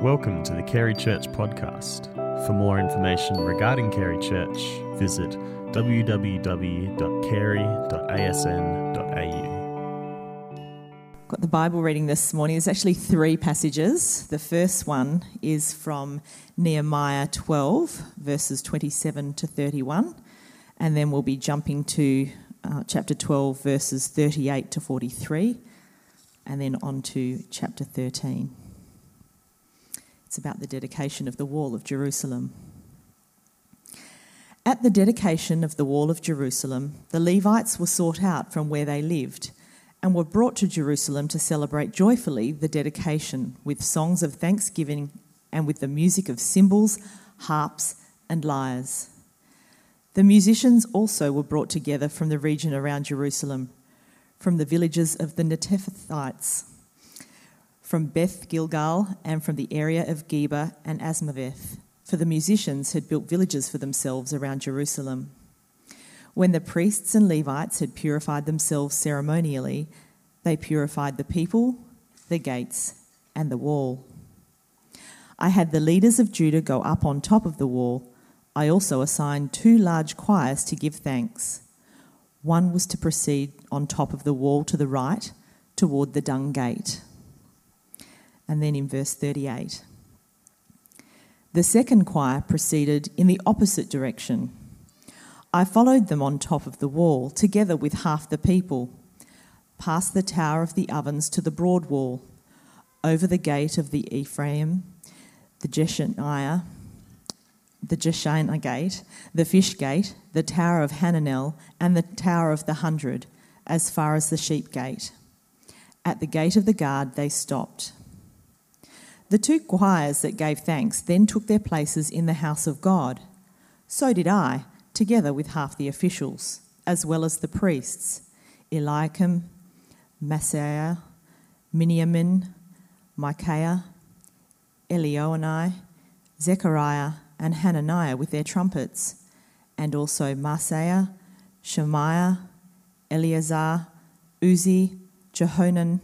Welcome to the Carey Church podcast. For more information regarding Carey Church, visit www.carey.asn.au. Got the Bible reading this morning. There's actually three passages. The first one is from Nehemiah 12, verses 27 to 31, and then we'll be jumping to uh, chapter 12, verses 38 to 43, and then on to chapter 13. It's about the dedication of the wall of Jerusalem. At the dedication of the wall of Jerusalem, the Levites were sought out from where they lived and were brought to Jerusalem to celebrate joyfully the dedication with songs of thanksgiving and with the music of cymbals, harps, and lyres. The musicians also were brought together from the region around Jerusalem, from the villages of the Netophathites from Beth Gilgal and from the area of Geba and Azmaveth, for the musicians had built villages for themselves around Jerusalem. When the priests and Levites had purified themselves ceremonially, they purified the people, the gates, and the wall. I had the leaders of Judah go up on top of the wall. I also assigned two large choirs to give thanks. One was to proceed on top of the wall to the right, toward the dung gate and then in verse 38. The second choir proceeded in the opposite direction. I followed them on top of the wall, together with half the people, past the tower of the ovens to the broad wall, over the gate of the Ephraim, the Jeshaniah, the Jeshanah gate, the fish gate, the tower of Hananel, and the tower of the hundred, as far as the sheep gate. At the gate of the guard they stopped. The two choirs that gave thanks then took their places in the house of God. So did I, together with half the officials, as well as the priests Eliakim, Maaseiah, Miniamin, Micaiah, Elioenai, Zechariah, and Hananiah with their trumpets, and also Maaseiah, Shemaiah, Eleazar, Uzzi, Jehonan,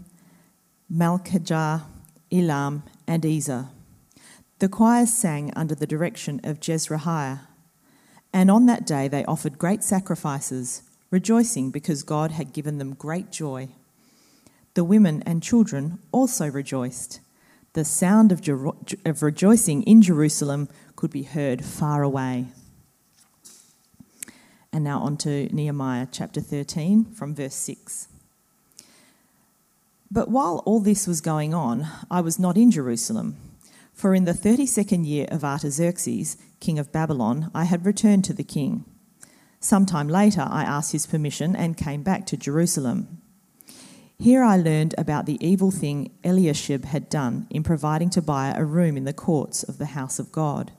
Malchijah, Elam, and Ezer. The choirs sang under the direction of Jezrahiah. And on that day they offered great sacrifices, rejoicing because God had given them great joy. The women and children also rejoiced. The sound of, of rejoicing in Jerusalem could be heard far away. And now on to Nehemiah chapter 13 from verse 6. But while all this was going on, I was not in Jerusalem. For in the thirty second year of Artaxerxes, king of Babylon, I had returned to the king. Some time later, I asked his permission and came back to Jerusalem. Here I learned about the evil thing Eliashib had done in providing Tobiah a room in the courts of the house of God.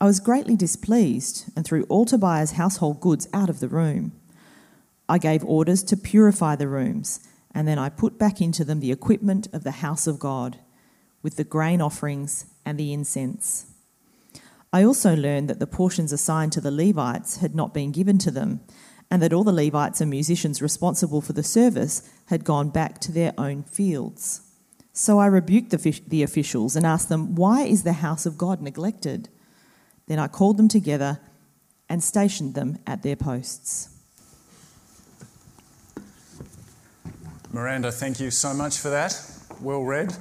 I was greatly displeased and threw all Tobiah's household goods out of the room. I gave orders to purify the rooms and then I put back into them the equipment of the house of God, with the grain offerings and the incense. I also learned that the portions assigned to the Levites had not been given to them, and that all the Levites and musicians responsible for the service had gone back to their own fields. So I rebuked the, the officials and asked them, Why is the house of God neglected? Then I called them together and stationed them at their posts. Miranda, thank you so much for that. Well read.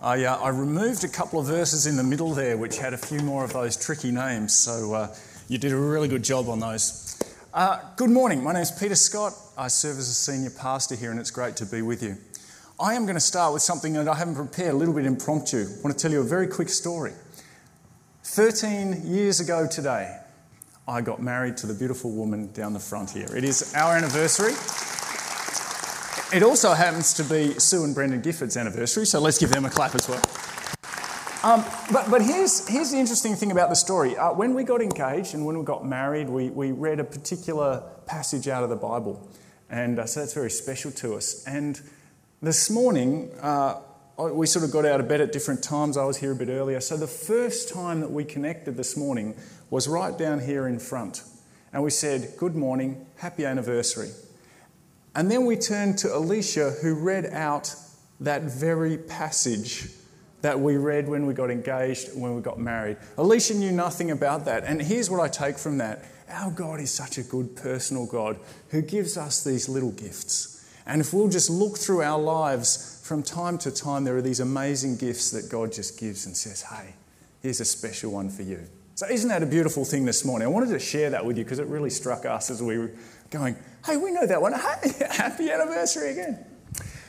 I, uh, I, removed a couple of verses in the middle there which had a few more of those tricky names, so uh, you did a really good job on those. Uh, good morning, my name is Peter Scott. I serve as a senior pastor here, and it's great to be with you. I am going to start with something that I haven't prepared, a little bit impromptu. I want to tell you a very quick story. 13 years ago today, I got married to the beautiful woman down the front here. It is our anniversary. It also happens to be Sue and Brendan Gifford's anniversary, so let's give them a clap as well. Um, but but here's, here's the interesting thing about the story. Uh, when we got engaged and when we got married, we, we read a particular passage out of the Bible. And uh, so that's very special to us. And this morning, uh, we sort of got out of bed at different times. I was here a bit earlier. So the first time that we connected this morning was right down here in front. And we said, Good morning, happy anniversary. And then we turned to Alicia, who read out that very passage that we read when we got engaged, when we got married. Alicia knew nothing about that. And here's what I take from that our God is such a good personal God who gives us these little gifts. And if we'll just look through our lives from time to time, there are these amazing gifts that God just gives and says, hey, here's a special one for you. So, isn't that a beautiful thing this morning? I wanted to share that with you because it really struck us as we going, hey, we know that one. Hey, happy anniversary again.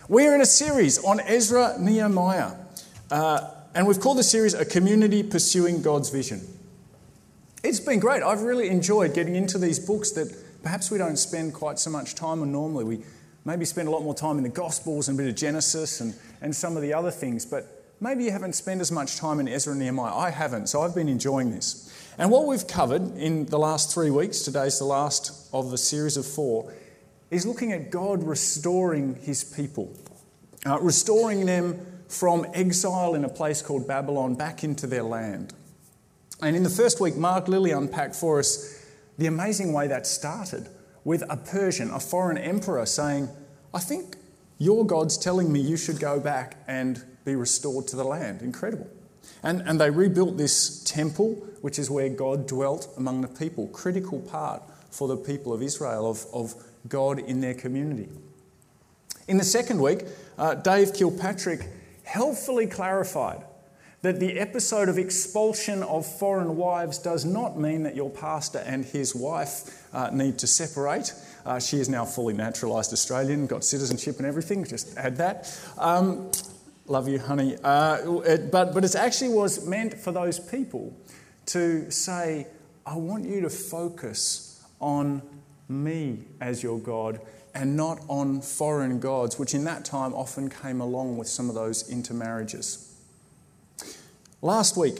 We're in a series on Ezra Nehemiah. Uh, and we've called the series A Community Pursuing God's Vision. It's been great. I've really enjoyed getting into these books that perhaps we don't spend quite so much time on normally. We maybe spend a lot more time in the Gospels and a bit of Genesis and, and some of the other things, but maybe you haven't spent as much time in Ezra and Nehemiah. I haven't, so I've been enjoying this. And what we've covered in the last three weeks, today's the last of the series of four, is looking at God restoring his people, uh, restoring them from exile in a place called Babylon back into their land. And in the first week, Mark Lilly unpacked for us the amazing way that started with a Persian, a foreign emperor, saying, I think your God's telling me you should go back and be restored to the land. Incredible. And, and they rebuilt this temple, which is where God dwelt among the people, critical part for the people of Israel, of, of God in their community. In the second week, uh, Dave Kilpatrick helpfully clarified that the episode of expulsion of foreign wives does not mean that your pastor and his wife uh, need to separate. Uh, she is now fully naturalised Australian, got citizenship and everything, just add that. Um, love you, honey. Uh, it, but, but it actually was meant for those people to say, I want you to focus on me as your God and not on foreign gods, which in that time often came along with some of those intermarriages. Last week,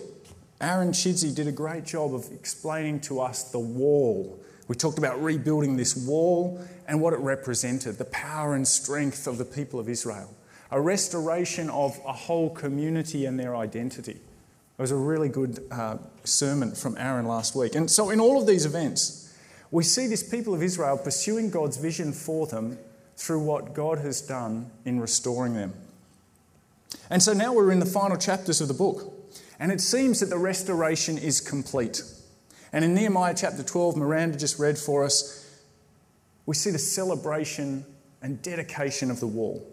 Aaron Chidsey did a great job of explaining to us the wall. We talked about rebuilding this wall and what it represented the power and strength of the people of Israel, a restoration of a whole community and their identity. It was a really good uh, sermon from Aaron last week. And so, in all of these events, we see this people of Israel pursuing God's vision for them through what God has done in restoring them. And so now we're in the final chapters of the book, and it seems that the restoration is complete. And in Nehemiah chapter 12, Miranda just read for us, we see the celebration and dedication of the wall.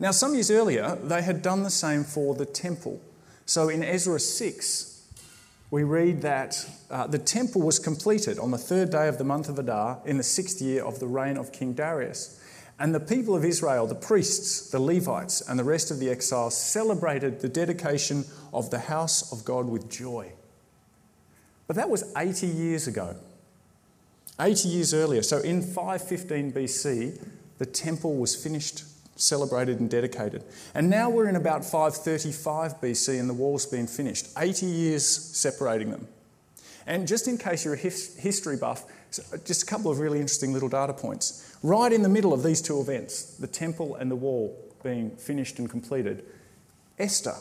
Now, some years earlier, they had done the same for the temple. So in Ezra 6, we read that uh, the temple was completed on the third day of the month of Adar in the sixth year of the reign of King Darius. And the people of Israel, the priests, the Levites, and the rest of the exiles celebrated the dedication of the house of God with joy. But that was 80 years ago. 80 years earlier. So in 515 BC, the temple was finished celebrated and dedicated. And now we're in about 535 BC and the wall's been finished, 80 years separating them. And just in case you're a history buff, just a couple of really interesting little data points. Right in the middle of these two events, the temple and the wall being finished and completed, Esther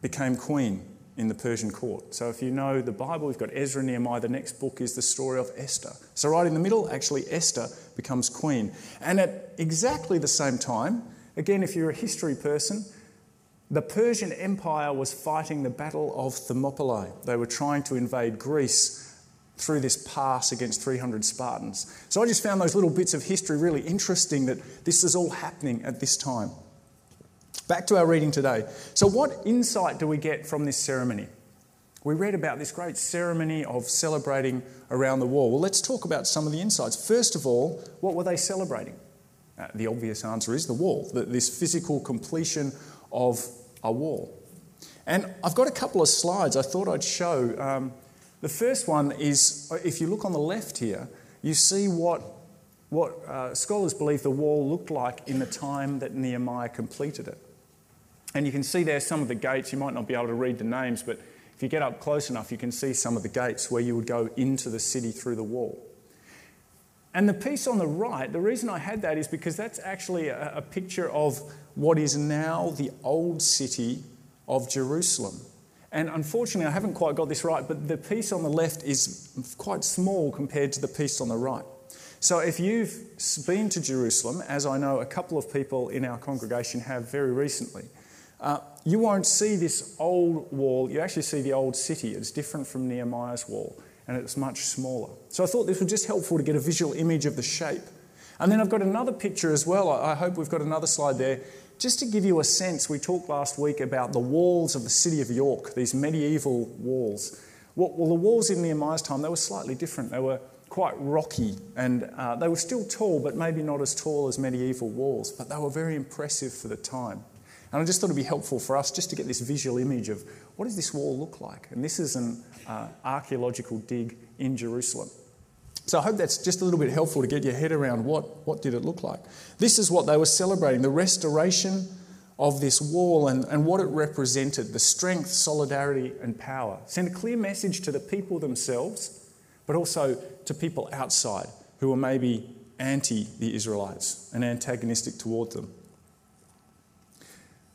became queen in the Persian court. So if you know the Bible, we've got Ezra and Nehemiah. The next book is the story of Esther. So right in the middle, actually, Esther becomes queen. And at exactly the same time, again, if you're a history person, the Persian Empire was fighting the Battle of Thermopylae. They were trying to invade Greece through this pass against 300 Spartans. So I just found those little bits of history really interesting that this is all happening at this time. Back to our reading today. So, what insight do we get from this ceremony? We read about this great ceremony of celebrating around the wall. Well, let's talk about some of the insights. First of all, what were they celebrating? Uh, the obvious answer is the wall, the, this physical completion of a wall. And I've got a couple of slides I thought I'd show. Um, the first one is if you look on the left here, you see what, what uh, scholars believe the wall looked like in the time that Nehemiah completed it. And you can see there some of the gates. You might not be able to read the names, but if you get up close enough, you can see some of the gates where you would go into the city through the wall. And the piece on the right, the reason I had that is because that's actually a, a picture of what is now the old city of Jerusalem. And unfortunately, I haven't quite got this right, but the piece on the left is quite small compared to the piece on the right. So if you've been to Jerusalem, as I know a couple of people in our congregation have very recently, uh, you won't see this old wall. You actually see the old city. It's different from Nehemiah's wall, and it's much smaller. So I thought this was just helpful to get a visual image of the shape. And then I've got another picture as well. I hope we've got another slide there. Just to give you a sense, we talked last week about the walls of the city of York, these medieval walls. Well, the walls in Nehemiah's time, they were slightly different. They were quite rocky and uh, they were still tall, but maybe not as tall as medieval walls, but they were very impressive for the time. And I just thought it'd be helpful for us just to get this visual image of what does this wall look like? And this is an uh, archaeological dig in Jerusalem. So I hope that's just a little bit helpful to get your head around what, what did it look like. This is what they were celebrating, the restoration of this wall and, and what it represented, the strength, solidarity, and power. Send a clear message to the people themselves, but also to people outside who were maybe anti the Israelites and antagonistic toward them.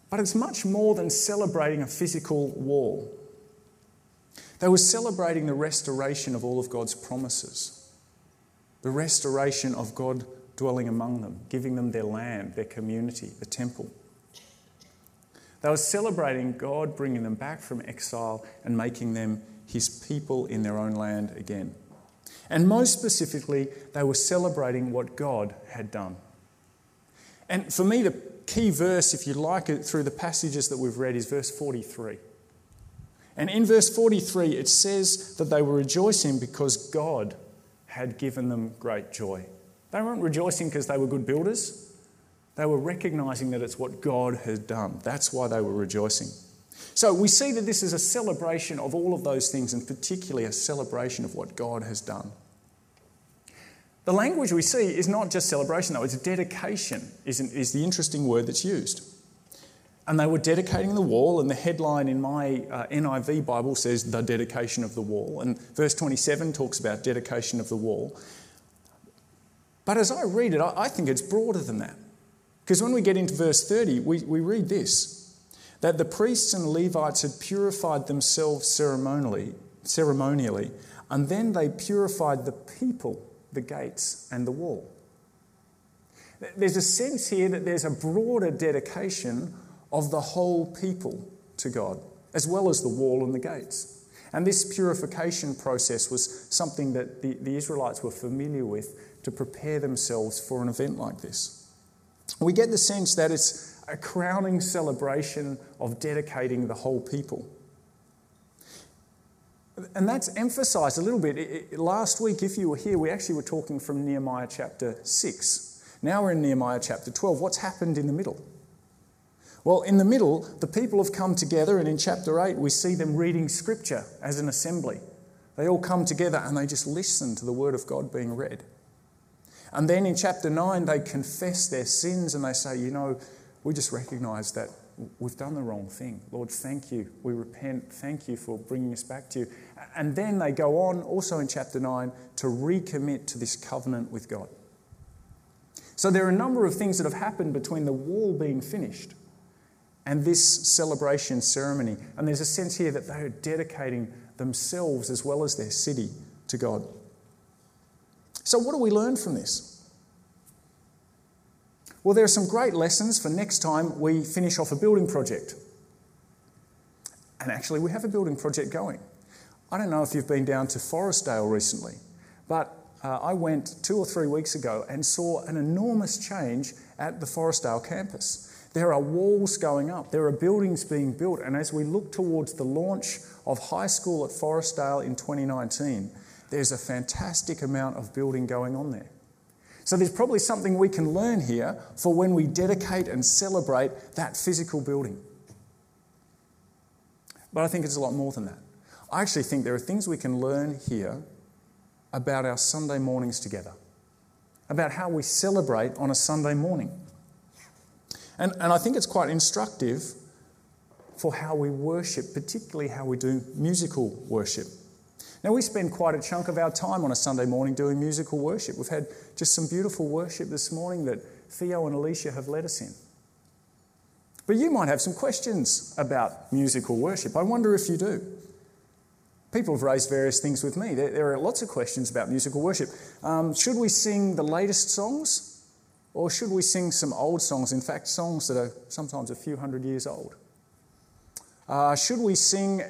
But it's much more than celebrating a physical wall. They were celebrating the restoration of all of God's promises, the restoration of God dwelling among them, giving them their land, their community, the temple. They were celebrating God bringing them back from exile and making them his people in their own land again. And most specifically, they were celebrating what God had done. And for me, the key verse, if you like it, through the passages that we've read is verse 43. And in verse 43, it says that they were rejoicing because God had given them great joy. They weren't rejoicing because they were good builders. They were recognizing that it's what God had done. That's why they were rejoicing. So we see that this is a celebration of all of those things, and particularly a celebration of what God has done. The language we see is not just celebration, though, it's dedication, is, an, is the interesting word that's used. And they were dedicating the wall, and the headline in my uh, NIV Bible says the dedication of the wall. And verse 27 talks about dedication of the wall. But as I read it, I, I think it's broader than that. Because when we get into verse 30, we, we read this that the priests and Levites had purified themselves ceremonially, ceremonially, and then they purified the people the gates and the wall. There's a sense here that there's a broader dedication of the whole people to God, as well as the wall and the gates. And this purification process was something that the, the Israelites were familiar with to prepare themselves for an event like this. We get the sense that it's a crowning celebration of dedicating the whole people. And that's emphasized a little bit. It, it, last week, if you were here, we actually were talking from Nehemiah chapter 6. Now we're in Nehemiah chapter 12. What's happened in the middle? Well, in the middle, the people have come together, and in chapter 8, we see them reading scripture as an assembly. They all come together and they just listen to the word of God being read. And then in chapter 9, they confess their sins and they say, You know, we just recognize that we've done the wrong thing. Lord, thank you. We repent. Thank you for bringing us back to you. And then they go on, also in chapter 9, to recommit to this covenant with God. So there are a number of things that have happened between the wall being finished and this celebration ceremony. And there's a sense here that they are dedicating themselves as well as their city to God. So, what do we learn from this? Well, there are some great lessons for next time we finish off a building project. And actually, we have a building project going. I don't know if you've been down to Forestdale recently, but uh, I went two or three weeks ago and saw an enormous change at the Forestdale campus. There are walls going up, there are buildings being built, and as we look towards the launch of high school at Forestdale in 2019, there's a fantastic amount of building going on there. So there's probably something we can learn here for when we dedicate and celebrate that physical building. But I think it's a lot more than that. I actually think there are things we can learn here about our Sunday mornings together, about how we celebrate on a Sunday morning. And, and I think it's quite instructive for how we worship, particularly how we do musical worship. Now, we spend quite a chunk of our time on a Sunday morning doing musical worship. We've had just some beautiful worship this morning that Theo and Alicia have led us in. But you might have some questions about musical worship. I wonder if you do. People have raised various things with me. There, there are lots of questions about musical worship. Um, should we sing the latest songs? Or should we sing some old songs? In fact, songs that are sometimes a few hundred years old. Uh, should we sing?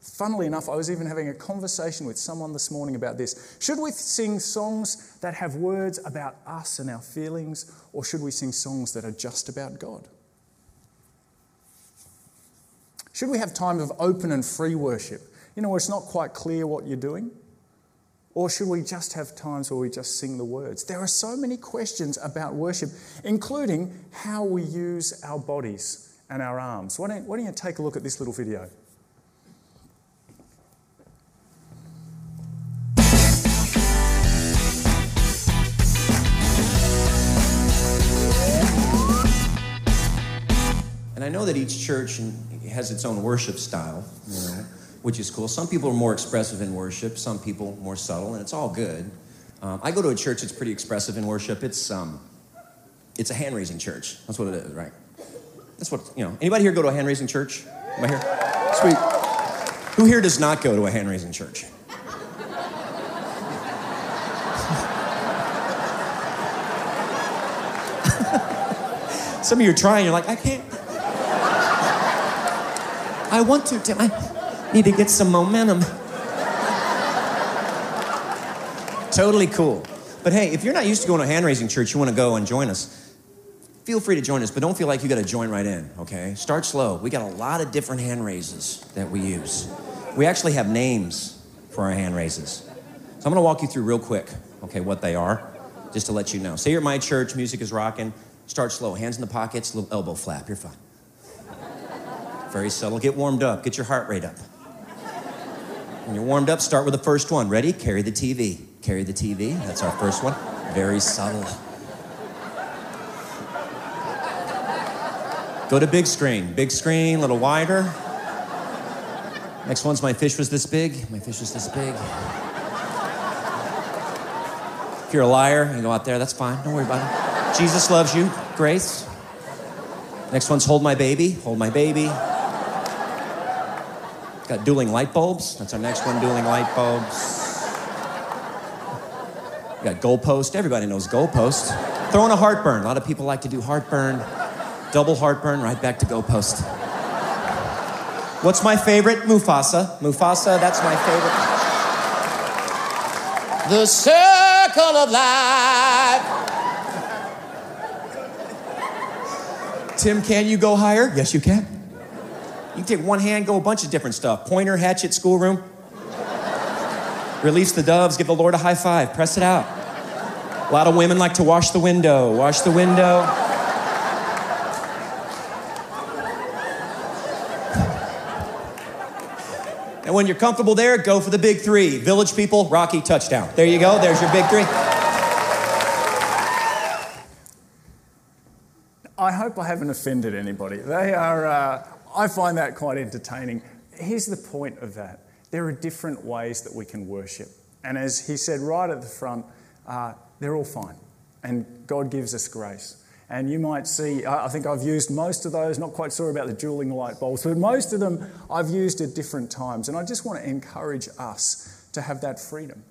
Funnily enough, I was even having a conversation with someone this morning about this. Should we sing songs that have words about us and our feelings, or should we sing songs that are just about God? Should we have time of open and free worship? You know, it's not quite clear what you're doing? Or should we just have times where we just sing the words? There are so many questions about worship, including how we use our bodies and our arms. Why don't, why don't you take a look at this little video? And I know that each church has its own worship style, you know, which is cool. Some people are more expressive in worship, some people more subtle, and it's all good. Um, I go to a church that's pretty expressive in worship. It's um, it's a hand raising church. That's what it is, right? That's what you know. Anybody here go to a hand raising church? Am I here? Sweet. Who here does not go to a hand raising church? Some of you are trying. You're like, I can't. I want to, Tim. I need to get some momentum. totally cool. But hey, if you're not used to going to a hand raising church, you want to go and join us, feel free to join us, but don't feel like you got to join right in, okay? Start slow. We got a lot of different hand raises that we use. We actually have names for our hand raises. So I'm going to walk you through real quick, okay, what they are, just to let you know. Say you're at my church, music is rocking. Start slow, hands in the pockets, little elbow flap. You're fine. Very subtle. Get warmed up. Get your heart rate up. When you're warmed up, start with the first one. Ready? Carry the TV. Carry the TV. That's our first one. Very subtle. Go to big screen. Big screen, a little wider. Next one's my fish was this big. My fish was this big. If you're a liar, you go out there, that's fine. Don't worry about it. Jesus loves you. Grace. Next one's hold my baby. Hold my baby. Got dueling light bulbs. That's our next one, dueling light bulbs. got goalpost. Everybody knows goalpost. Throwing a heartburn. A lot of people like to do heartburn. Double heartburn, right back to goalpost. What's my favorite? Mufasa. Mufasa, that's my favorite. The circle of life. Tim, can you go higher? Yes, you can. You can take one hand, go a bunch of different stuff. Pointer, hatchet, schoolroom. Release the doves, give the Lord a high five, press it out. A lot of women like to wash the window, wash the window. And when you're comfortable there, go for the big three. Village people, Rocky, touchdown. There you go, there's your big three. I hope I haven't offended anybody. They are, uh, I find that quite entertaining. Here's the point of that there are different ways that we can worship. And as he said right at the front, uh, they're all fine. And God gives us grace. And you might see, I think I've used most of those, not quite sure about the dueling light bulbs, but most of them I've used at different times. And I just want to encourage us to have that freedom.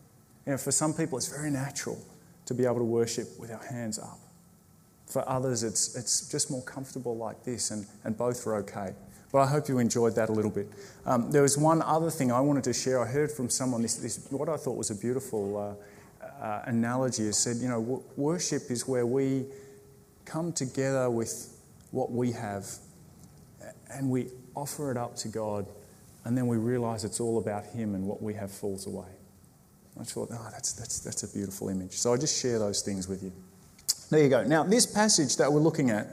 You know, for some people, it's very natural to be able to worship with our hands up. For others, it's, it's just more comfortable like this, and, and both are okay. But I hope you enjoyed that a little bit. Um, there was one other thing I wanted to share. I heard from someone this, this what I thought was a beautiful uh, uh, analogy. It said, you know, w- worship is where we come together with what we have and we offer it up to God, and then we realize it's all about Him and what we have falls away. I thought, oh, that's, that's, that's a beautiful image. So I just share those things with you. There you go. Now, this passage that we're looking at,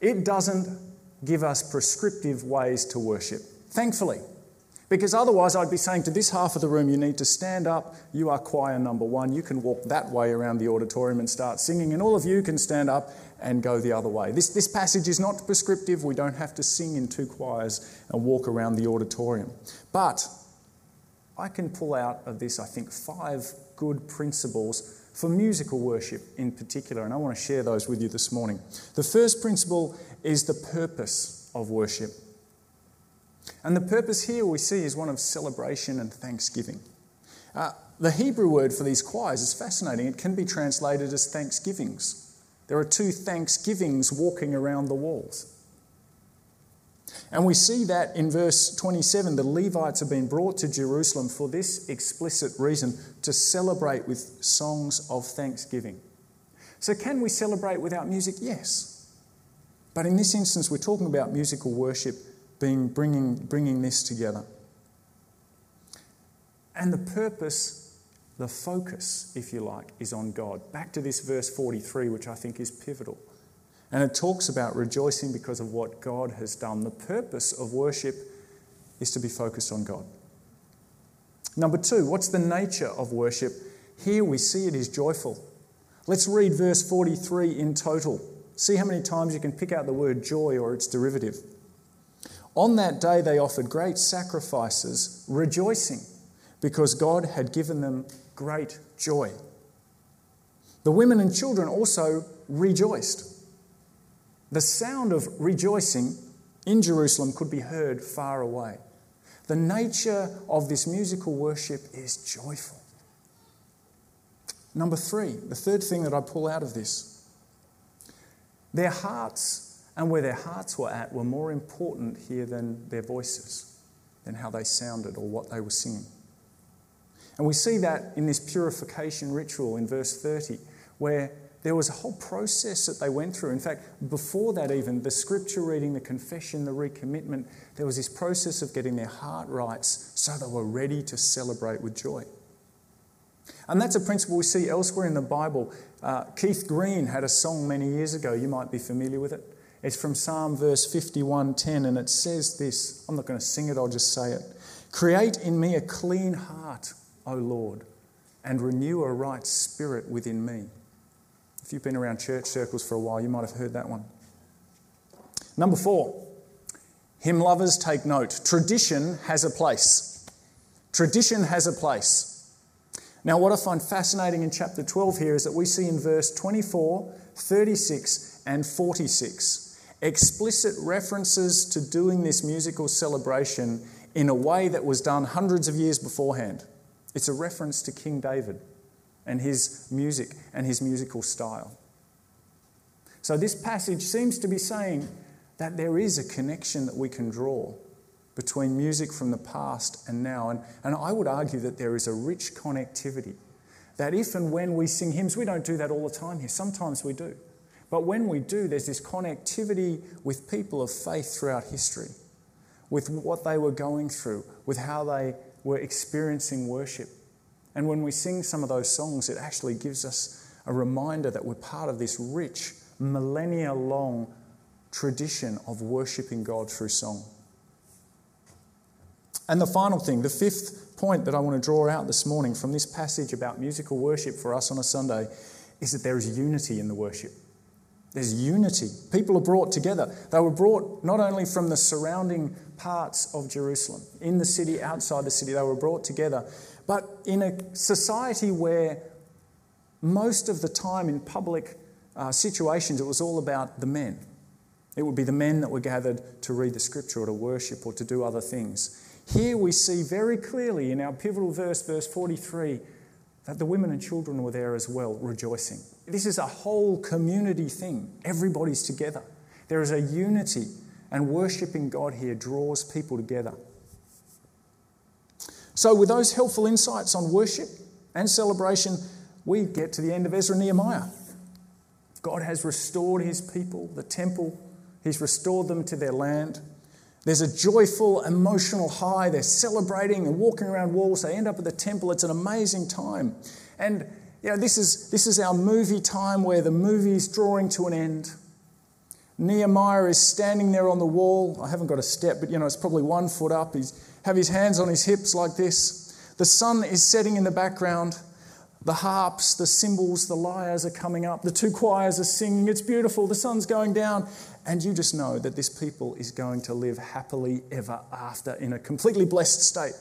it doesn't give us prescriptive ways to worship, thankfully. Because otherwise, I'd be saying to this half of the room, you need to stand up. You are choir number one. You can walk that way around the auditorium and start singing, and all of you can stand up and go the other way. This, this passage is not prescriptive. We don't have to sing in two choirs and walk around the auditorium. But I can pull out of this, I think, five good principles for musical worship in particular, and I want to share those with you this morning. The first principle is the purpose of worship. And the purpose here we see is one of celebration and thanksgiving. Uh, the Hebrew word for these choirs is fascinating. It can be translated as thanksgivings. There are two thanksgivings walking around the walls. And we see that in verse 27 the Levites have been brought to Jerusalem for this explicit reason to celebrate with songs of thanksgiving. So, can we celebrate without music? Yes. But in this instance, we're talking about musical worship being bringing, bringing this together. And the purpose, the focus, if you like, is on God. Back to this verse 43, which I think is pivotal. And it talks about rejoicing because of what God has done. The purpose of worship is to be focused on God. Number two, what's the nature of worship? Here we see it is joyful. Let's read verse 43 in total. See how many times you can pick out the word joy or its derivative. On that day, they offered great sacrifices, rejoicing because God had given them great joy. The women and children also rejoiced. The sound of rejoicing in Jerusalem could be heard far away. The nature of this musical worship is joyful. Number three, the third thing that I pull out of this their hearts and where their hearts were at were more important here than their voices, than how they sounded or what they were singing. And we see that in this purification ritual in verse 30, where there was a whole process that they went through. In fact, before that, even the scripture reading, the confession, the recommitment, there was this process of getting their heart rights so they were ready to celebrate with joy. And that's a principle we see elsewhere in the Bible. Uh, Keith Green had a song many years ago. You might be familiar with it. It's from Psalm verse 51:10, and it says this. I'm not going to sing it, I'll just say it. Create in me a clean heart, O Lord, and renew a right spirit within me. If you've been around church circles for a while, you might have heard that one. Number four, hymn lovers take note. Tradition has a place. Tradition has a place. Now, what I find fascinating in chapter 12 here is that we see in verse 24, 36, and 46 explicit references to doing this musical celebration in a way that was done hundreds of years beforehand. It's a reference to King David and his music and his musical style. So, this passage seems to be saying that there is a connection that we can draw between music from the past and now. And, and I would argue that there is a rich connectivity. That if and when we sing hymns, we don't do that all the time here, sometimes we do. But when we do, there's this connectivity with people of faith throughout history, with what they were going through, with how they were experiencing worship. And when we sing some of those songs, it actually gives us a reminder that we're part of this rich, millennia long tradition of worshipping God through song. And the final thing, the fifth point that I want to draw out this morning from this passage about musical worship for us on a Sunday is that there is unity in the worship. There's unity. People are brought together. They were brought not only from the surrounding parts of Jerusalem, in the city, outside the city, they were brought together but in a society where most of the time in public uh, situations it was all about the men. It would be the men that were gathered to read the scripture or to worship or to do other things. Here we see very clearly in our pivotal verse, verse 43, that the women and children were there as well, rejoicing. This is a whole community thing. Everybody's together. There is a unity, and worshipping God here draws people together. So, with those helpful insights on worship and celebration, we get to the end of Ezra Nehemiah. God has restored his people, the temple, he's restored them to their land. There's a joyful, emotional high. They're celebrating and walking around walls. They end up at the temple. It's an amazing time. And you know, this is, this is our movie time where the movie is drawing to an end. Nehemiah is standing there on the wall. I haven't got a step, but you know, it's probably one foot up. He's have his hands on his hips like this. The sun is setting in the background. The harps, the cymbals, the lyres are coming up. The two choirs are singing. It's beautiful. The sun's going down. And you just know that this people is going to live happily ever after in a completely blessed state.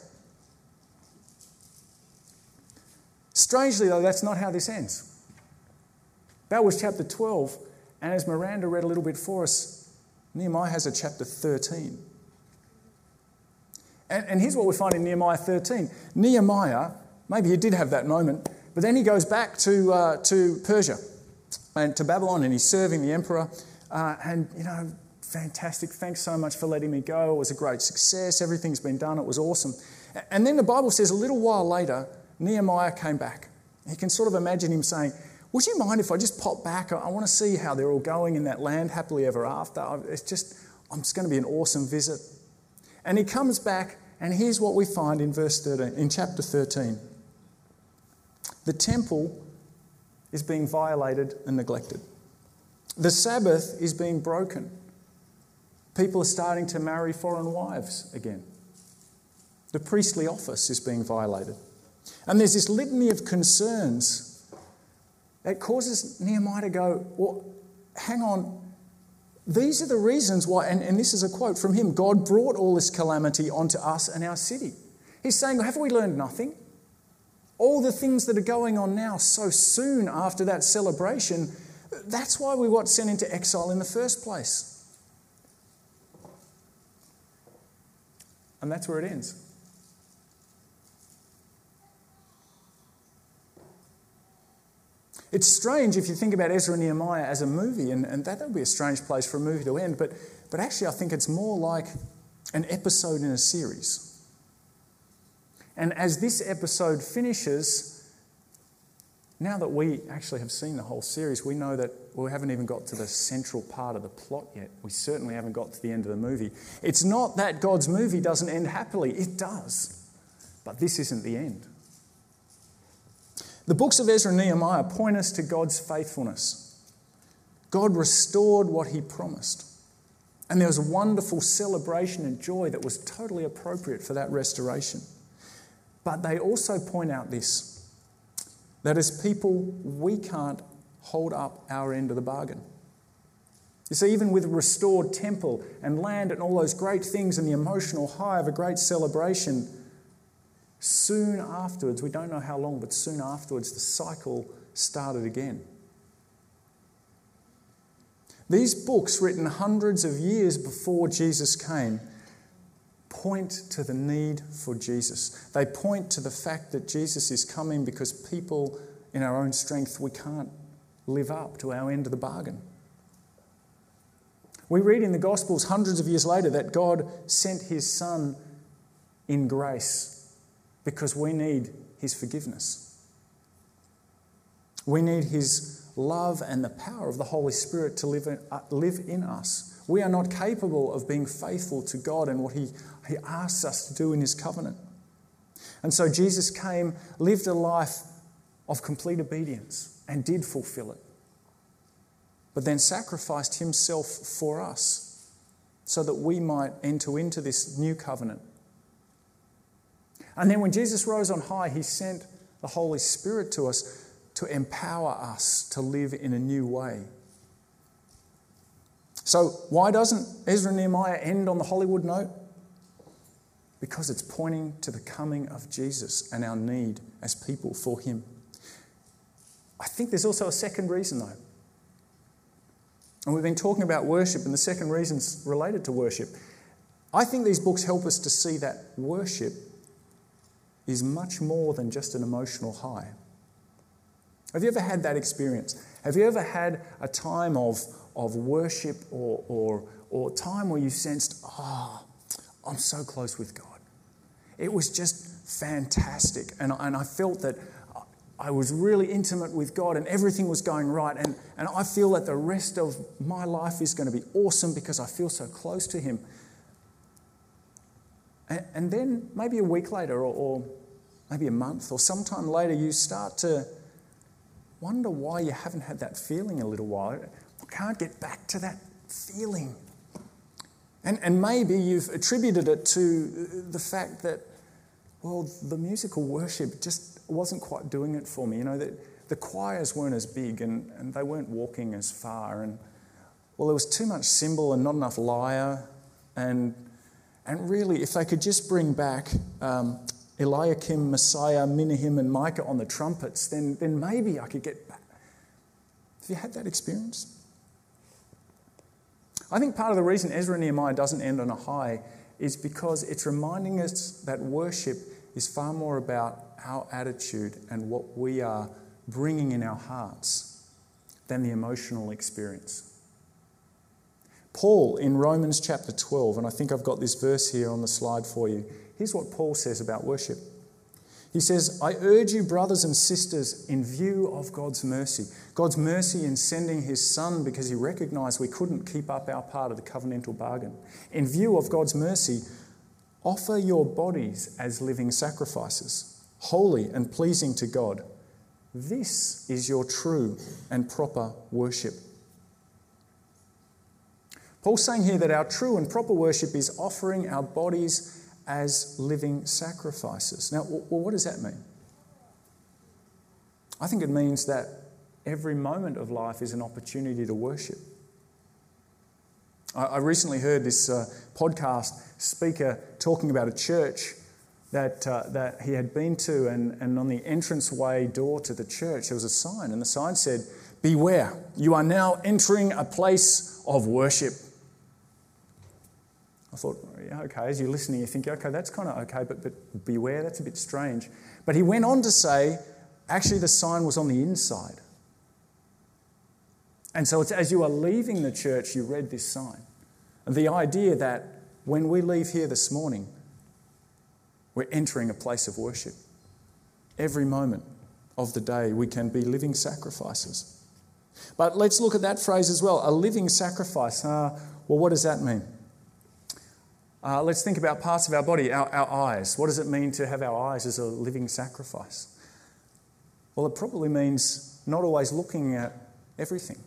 Strangely, though, that's not how this ends. That was chapter 12. And as Miranda read a little bit for us, Nehemiah has a chapter 13. And, and here's what we find in Nehemiah 13 Nehemiah, maybe he did have that moment, but then he goes back to, uh, to Persia and to Babylon and he's serving the emperor. Uh, and, you know, fantastic. Thanks so much for letting me go. It was a great success. Everything's been done. It was awesome. And then the Bible says a little while later, Nehemiah came back. You can sort of imagine him saying, Would you mind if I just pop back? I want to see how they're all going in that land happily ever after. It's just, it's going to be an awesome visit. And he comes back, and here's what we find in verse 13, in chapter 13. The temple is being violated and neglected. The Sabbath is being broken. People are starting to marry foreign wives again. The priestly office is being violated. And there's this litany of concerns that causes Nehemiah to go, Well, hang on. These are the reasons why, and, and this is a quote from him God brought all this calamity onto us and our city. He's saying, Have we learned nothing? All the things that are going on now so soon after that celebration, that's why we got sent into exile in the first place. And that's where it ends. It's strange if you think about Ezra and Nehemiah as a movie, and, and that would be a strange place for a movie to end, but, but actually, I think it's more like an episode in a series. And as this episode finishes, now that we actually have seen the whole series, we know that we haven't even got to the central part of the plot yet. We certainly haven't got to the end of the movie. It's not that God's movie doesn't end happily, it does. But this isn't the end. The books of Ezra and Nehemiah point us to God's faithfulness. God restored what he promised. And there was a wonderful celebration and joy that was totally appropriate for that restoration. But they also point out this that as people, we can't hold up our end of the bargain. You see, even with restored temple and land and all those great things and the emotional high of a great celebration, Soon afterwards, we don't know how long, but soon afterwards, the cycle started again. These books, written hundreds of years before Jesus came, point to the need for Jesus. They point to the fact that Jesus is coming because people, in our own strength, we can't live up to our end of the bargain. We read in the Gospels hundreds of years later that God sent his Son in grace because we need His forgiveness. We need His love and the power of the Holy Spirit to live in, uh, live in us. We are not capable of being faithful to God and what he, he asks us to do in His covenant. And so Jesus came, lived a life of complete obedience, and did fulfill it. But then sacrificed Himself for us so that we might enter into this new covenant and then when Jesus rose on high, he sent the Holy Spirit to us to empower us to live in a new way. So, why doesn't Ezra and Nehemiah end on the Hollywood note? Because it's pointing to the coming of Jesus and our need as people for him. I think there's also a second reason, though. And we've been talking about worship, and the second reason's related to worship. I think these books help us to see that worship is much more than just an emotional high. Have you ever had that experience? Have you ever had a time of, of worship or, or, or time where you sensed, oh, I'm so close with God? It was just fantastic. And, and I felt that I was really intimate with God and everything was going right. And, and I feel that the rest of my life is going to be awesome because I feel so close to Him. And, and then maybe a week later, or, or maybe a month, or sometime later, you start to wonder why you haven't had that feeling a little while. I can't get back to that feeling. And, and maybe you've attributed it to the fact that, well, the musical worship just wasn't quite doing it for me. You know, that the choirs weren't as big and, and they weren't walking as far. And, well, there was too much cymbal and not enough lyre. And and really, if they could just bring back um, Eliakim, Messiah, Menahem, and Micah on the trumpets, then, then maybe I could get back. Have you had that experience? I think part of the reason Ezra and Nehemiah doesn't end on a high is because it's reminding us that worship is far more about our attitude and what we are bringing in our hearts than the emotional experience. Paul in Romans chapter 12, and I think I've got this verse here on the slide for you. Here's what Paul says about worship. He says, I urge you, brothers and sisters, in view of God's mercy, God's mercy in sending his son because he recognized we couldn't keep up our part of the covenantal bargain. In view of God's mercy, offer your bodies as living sacrifices, holy and pleasing to God. This is your true and proper worship. Paul's saying here that our true and proper worship is offering our bodies as living sacrifices. Now, well, what does that mean? I think it means that every moment of life is an opportunity to worship. I recently heard this uh, podcast speaker talking about a church that, uh, that he had been to, and, and on the entranceway door to the church, there was a sign, and the sign said, Beware, you are now entering a place of worship. I thought, okay, as you're listening, you think, okay, that's kind of okay, but, but beware, that's a bit strange. But he went on to say, actually, the sign was on the inside. And so it's as you are leaving the church, you read this sign. The idea that when we leave here this morning, we're entering a place of worship. Every moment of the day, we can be living sacrifices. But let's look at that phrase as well a living sacrifice. Uh, well, what does that mean? Uh, let's think about parts of our body, our, our eyes. What does it mean to have our eyes as a living sacrifice? Well, it probably means not always looking at everything,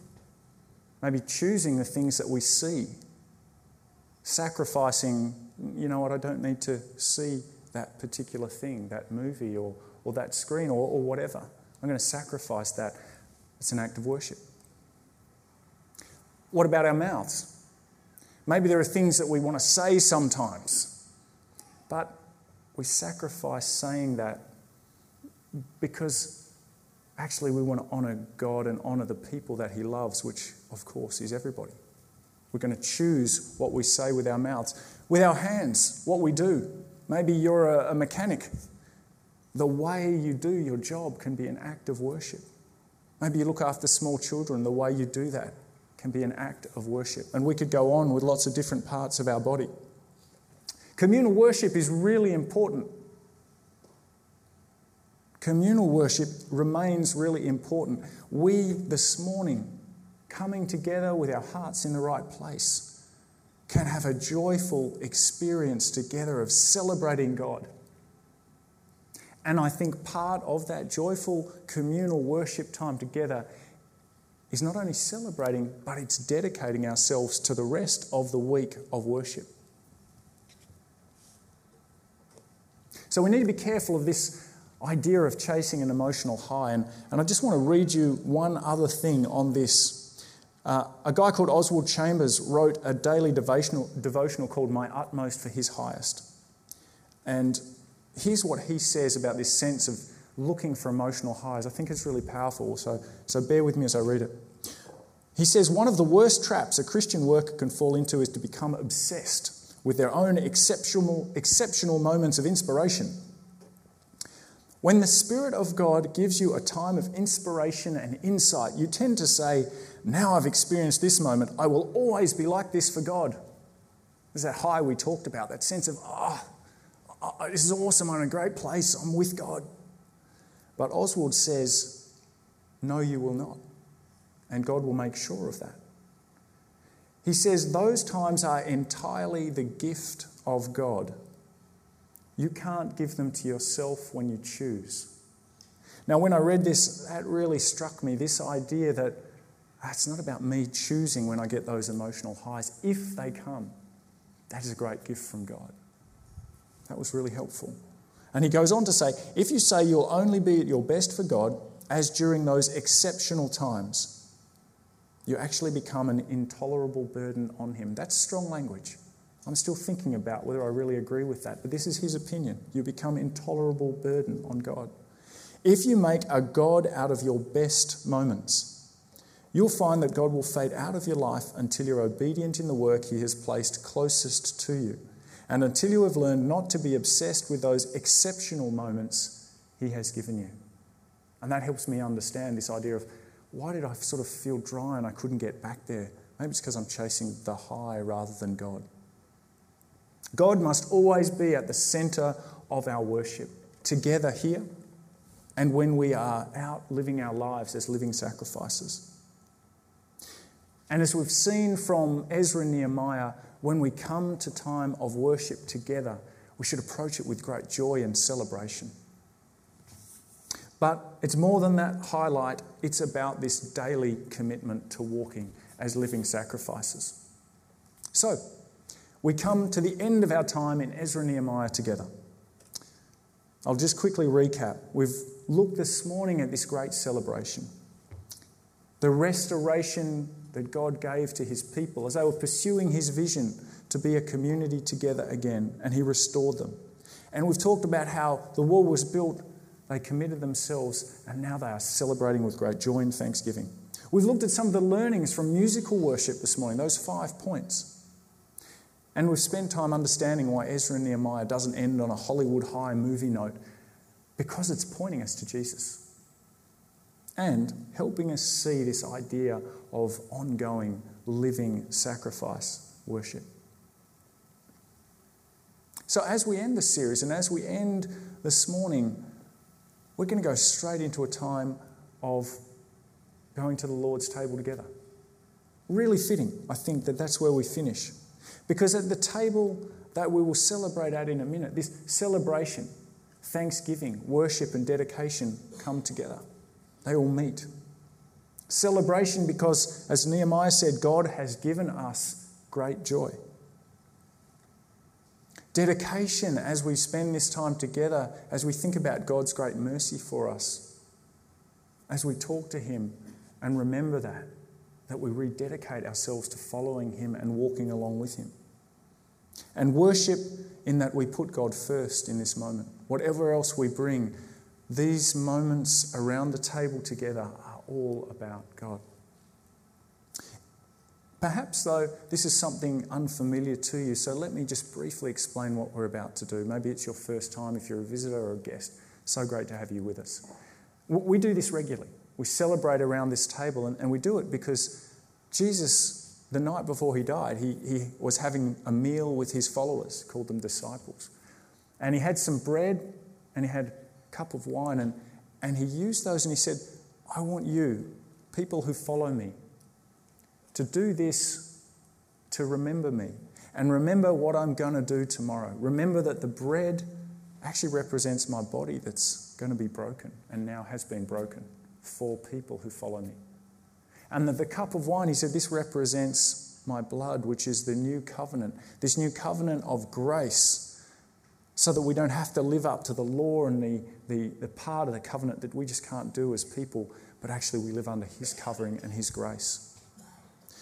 maybe choosing the things that we see, sacrificing, you know what, I don't need to see that particular thing, that movie or, or that screen or, or whatever. I'm going to sacrifice that. It's an act of worship. What about our mouths? Maybe there are things that we want to say sometimes, but we sacrifice saying that because actually we want to honour God and honour the people that He loves, which of course is everybody. We're going to choose what we say with our mouths. With our hands, what we do. Maybe you're a, a mechanic. The way you do your job can be an act of worship. Maybe you look after small children. The way you do that can be an act of worship. And we could go on with lots of different parts of our body. Communal worship is really important. Communal worship remains really important. We, this morning, coming together with our hearts in the right place, can have a joyful experience together of celebrating God. And I think part of that joyful communal worship time together is not only celebrating, but it's dedicating ourselves to the rest of the week of worship. So we need to be careful of this idea of chasing an emotional high. And, and I just want to read you one other thing on this. Uh, a guy called Oswald Chambers wrote a daily devotional, devotional called My Utmost for His Highest. And here's what he says about this sense of looking for emotional highs. I think it's really powerful, so, so bear with me as I read it. He says one of the worst traps a Christian worker can fall into is to become obsessed with their own exceptional, exceptional moments of inspiration. When the Spirit of God gives you a time of inspiration and insight, you tend to say, Now I've experienced this moment, I will always be like this for God. There's that high we talked about, that sense of, oh, this is awesome, I'm in a great place, I'm with God. But Oswald says, No, you will not. And God will make sure of that. He says those times are entirely the gift of God. You can't give them to yourself when you choose. Now, when I read this, that really struck me this idea that ah, it's not about me choosing when I get those emotional highs. If they come, that is a great gift from God. That was really helpful. And he goes on to say if you say you'll only be at your best for God, as during those exceptional times, you actually become an intolerable burden on him. That's strong language. I'm still thinking about whether I really agree with that, but this is his opinion. You become intolerable burden on God. If you make a God out of your best moments, you'll find that God will fade out of your life until you're obedient in the work he has placed closest to you and until you have learned not to be obsessed with those exceptional moments He has given you. And that helps me understand this idea of why did I sort of feel dry and I couldn't get back there Maybe it's because I'm chasing the high rather than God. God must always be at the center of our worship, together here and when we are out living our lives as living sacrifices. And as we've seen from Ezra and Nehemiah, when we come to time of worship together, we should approach it with great joy and celebration. But it's more than that highlight, it's about this daily commitment to walking as living sacrifices. So, we come to the end of our time in Ezra and Nehemiah together. I'll just quickly recap. We've looked this morning at this great celebration the restoration that God gave to his people as they were pursuing his vision to be a community together again, and he restored them. And we've talked about how the wall was built, they committed themselves, and now they are celebrating with great joy and thanksgiving. We've looked at some of the learnings from musical worship this morning, those five points. And we've spent time understanding why Ezra and Nehemiah doesn't end on a Hollywood high movie note, because it's pointing us to Jesus and helping us see this idea of ongoing living sacrifice worship. So, as we end the series and as we end this morning, we're going to go straight into a time of going to the Lord's table together. Really fitting, I think, that that's where we finish. Because at the table that we will celebrate at in a minute, this celebration, thanksgiving, worship, and dedication come together. They all meet. Celebration because, as Nehemiah said, God has given us great joy. Dedication as we spend this time together, as we think about God's great mercy for us, as we talk to Him and remember that, that we rededicate ourselves to following Him and walking along with Him. And worship in that we put God first in this moment. Whatever else we bring, these moments around the table together are all about God. Perhaps, though, this is something unfamiliar to you, so let me just briefly explain what we're about to do. Maybe it's your first time if you're a visitor or a guest. So great to have you with us. We do this regularly. We celebrate around this table, and, we do it because Jesus, the night before he died, he, he was having a meal with his followers, called them disciples. And he had some bread and he had cup of wine, and, and he used those and he said, I want you, people who follow me, to do this to remember me and remember what I'm going to do tomorrow. Remember that the bread actually represents my body that's going to be broken and now has been broken for people who follow me. And that the cup of wine, he said, this represents my blood, which is the new covenant, this new covenant of grace so that we don't have to live up to the law and the, the, the part of the covenant that we just can't do as people, but actually we live under His covering and His grace.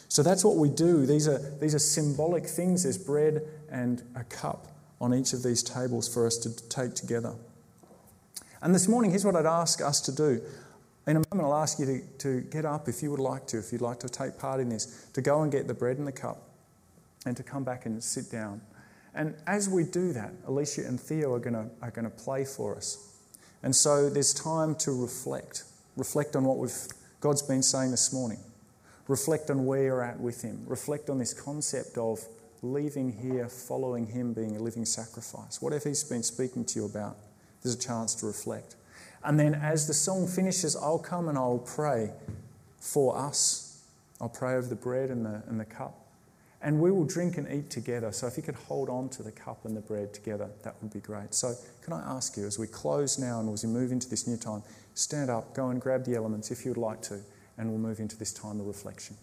So that's what we do. These are, these are symbolic things. There's bread and a cup on each of these tables for us to take together. And this morning, here's what I'd ask us to do. In a moment, I'll ask you to, to get up if you would like to, if you'd like to take part in this, to go and get the bread and the cup and to come back and sit down. And as we do that, Alicia and Theo are going to, are going to play for us. And so there's time to reflect. Reflect on what we've, God's been saying this morning. Reflect on where you're at with Him. Reflect on this concept of leaving here, following Him, being a living sacrifice. Whatever He's been speaking to you about, there's a chance to reflect. And then as the song finishes, I'll come and I'll pray for us. I'll pray over the bread and the, and the cup and we will drink and eat together. So if you could hold on to the cup and the bread together, that would be great. So can I ask you, as we close now and as we move into this new time, stand up, go and grab the elements if you would like to, and we'll move into this time of reflection.